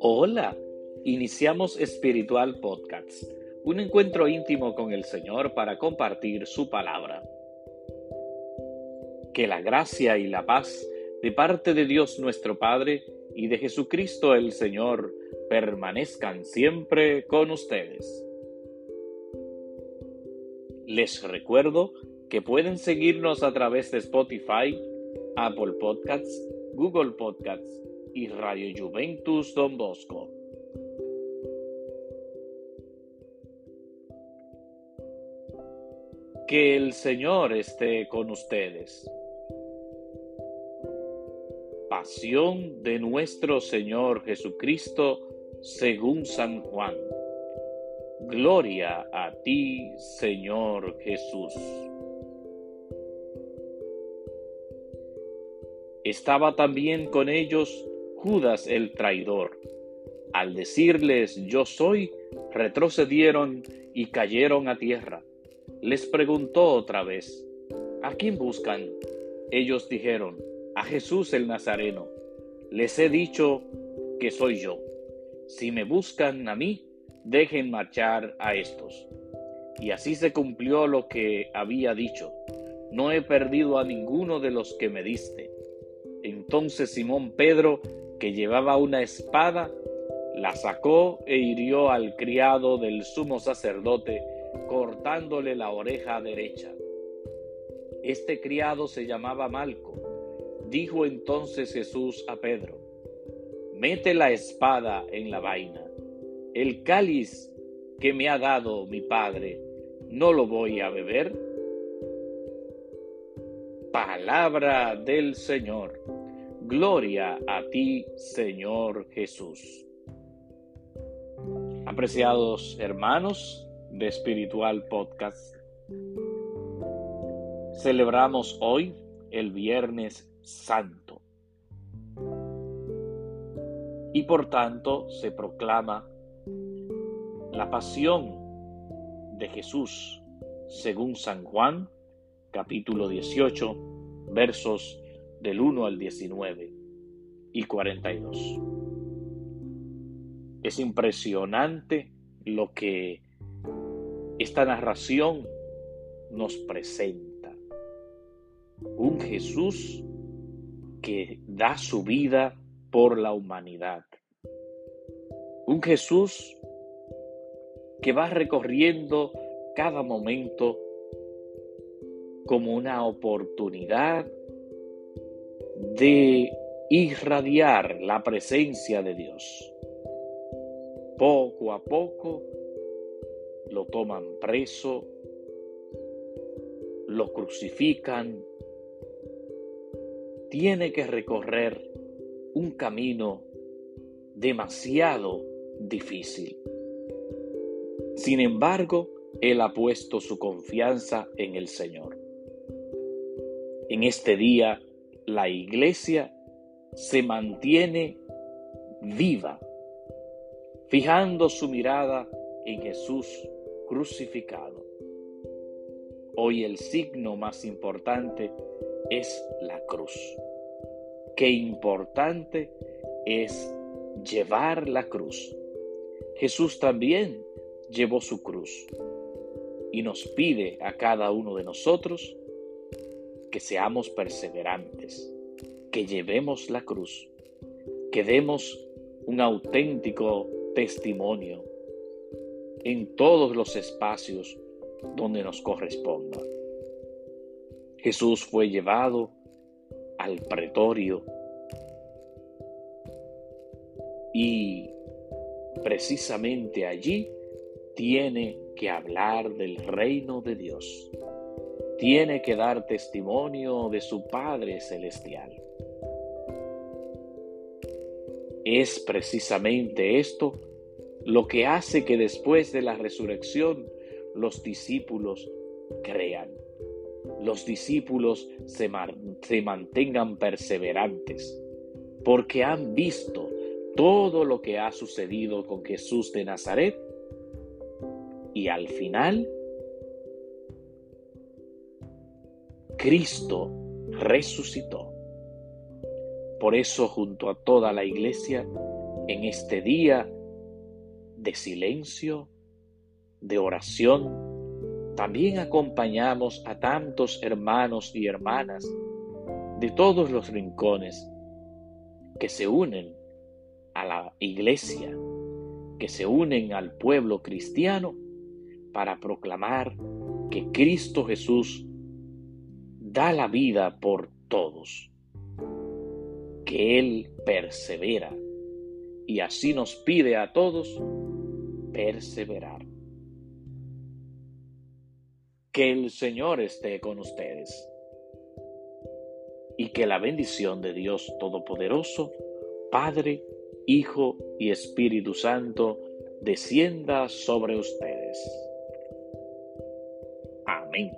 Hola, iniciamos Espiritual Podcast, un encuentro íntimo con el Señor para compartir su palabra. Que la gracia y la paz de parte de Dios nuestro Padre y de Jesucristo el Señor permanezcan siempre con ustedes. Les recuerdo que pueden seguirnos a través de Spotify, Apple Podcasts, Google Podcasts y Radio Juventus Don Bosco. Que el Señor esté con ustedes. Pasión de nuestro Señor Jesucristo según San Juan. Gloria a ti, Señor Jesús. Estaba también con ellos Judas el traidor. Al decirles yo soy, retrocedieron y cayeron a tierra. Les preguntó otra vez, ¿a quién buscan? Ellos dijeron, a Jesús el Nazareno. Les he dicho que soy yo. Si me buscan a mí, dejen marchar a estos. Y así se cumplió lo que había dicho. No he perdido a ninguno de los que me diste. Entonces Simón Pedro, que llevaba una espada, la sacó e hirió al criado del sumo sacerdote, cortándole la oreja derecha. Este criado se llamaba Malco. Dijo entonces Jesús a Pedro, mete la espada en la vaina el cáliz que me ha dado mi Padre, ¿no lo voy a beber? Palabra del Señor. Gloria a ti, Señor Jesús. Apreciados hermanos de Espiritual Podcast, celebramos hoy el Viernes Santo y por tanto se proclama la pasión de Jesús según San Juan, capítulo 18, versos del 1 al 19 y 42. Es impresionante lo que esta narración nos presenta. Un Jesús que da su vida por la humanidad. Un Jesús que va recorriendo cada momento como una oportunidad de irradiar la presencia de Dios. Poco a poco lo toman preso, lo crucifican, tiene que recorrer un camino demasiado difícil. Sin embargo, él ha puesto su confianza en el Señor. En este día, la iglesia se mantiene viva, fijando su mirada en Jesús crucificado. Hoy el signo más importante es la cruz. Qué importante es llevar la cruz. Jesús también llevó su cruz y nos pide a cada uno de nosotros que seamos perseverantes, que llevemos la cruz, que demos un auténtico testimonio en todos los espacios donde nos corresponda. Jesús fue llevado al pretorio y precisamente allí tiene que hablar del reino de Dios. Tiene que dar testimonio de su Padre Celestial. Es precisamente esto lo que hace que después de la resurrección los discípulos crean. Los discípulos se, mantengan perseverantes porque han visto todo lo que ha sucedido con Jesús de Nazaret y al final Cristo resucitó. Por eso, junto a toda la iglesia, en este día de silencio, de oración, también acompañamos a tantos hermanos y hermanas de todos los rincones que se unen a la iglesia, que se unen al pueblo cristiano para proclamar que Cristo Jesús da la vida por todos, que Él persevera y así nos pide a todos perseverar. Que el Señor esté con ustedes y que la bendición de Dios Todopoderoso, Padre, Hijo y Espíritu Santo, descienda sobre ustedes. Amén.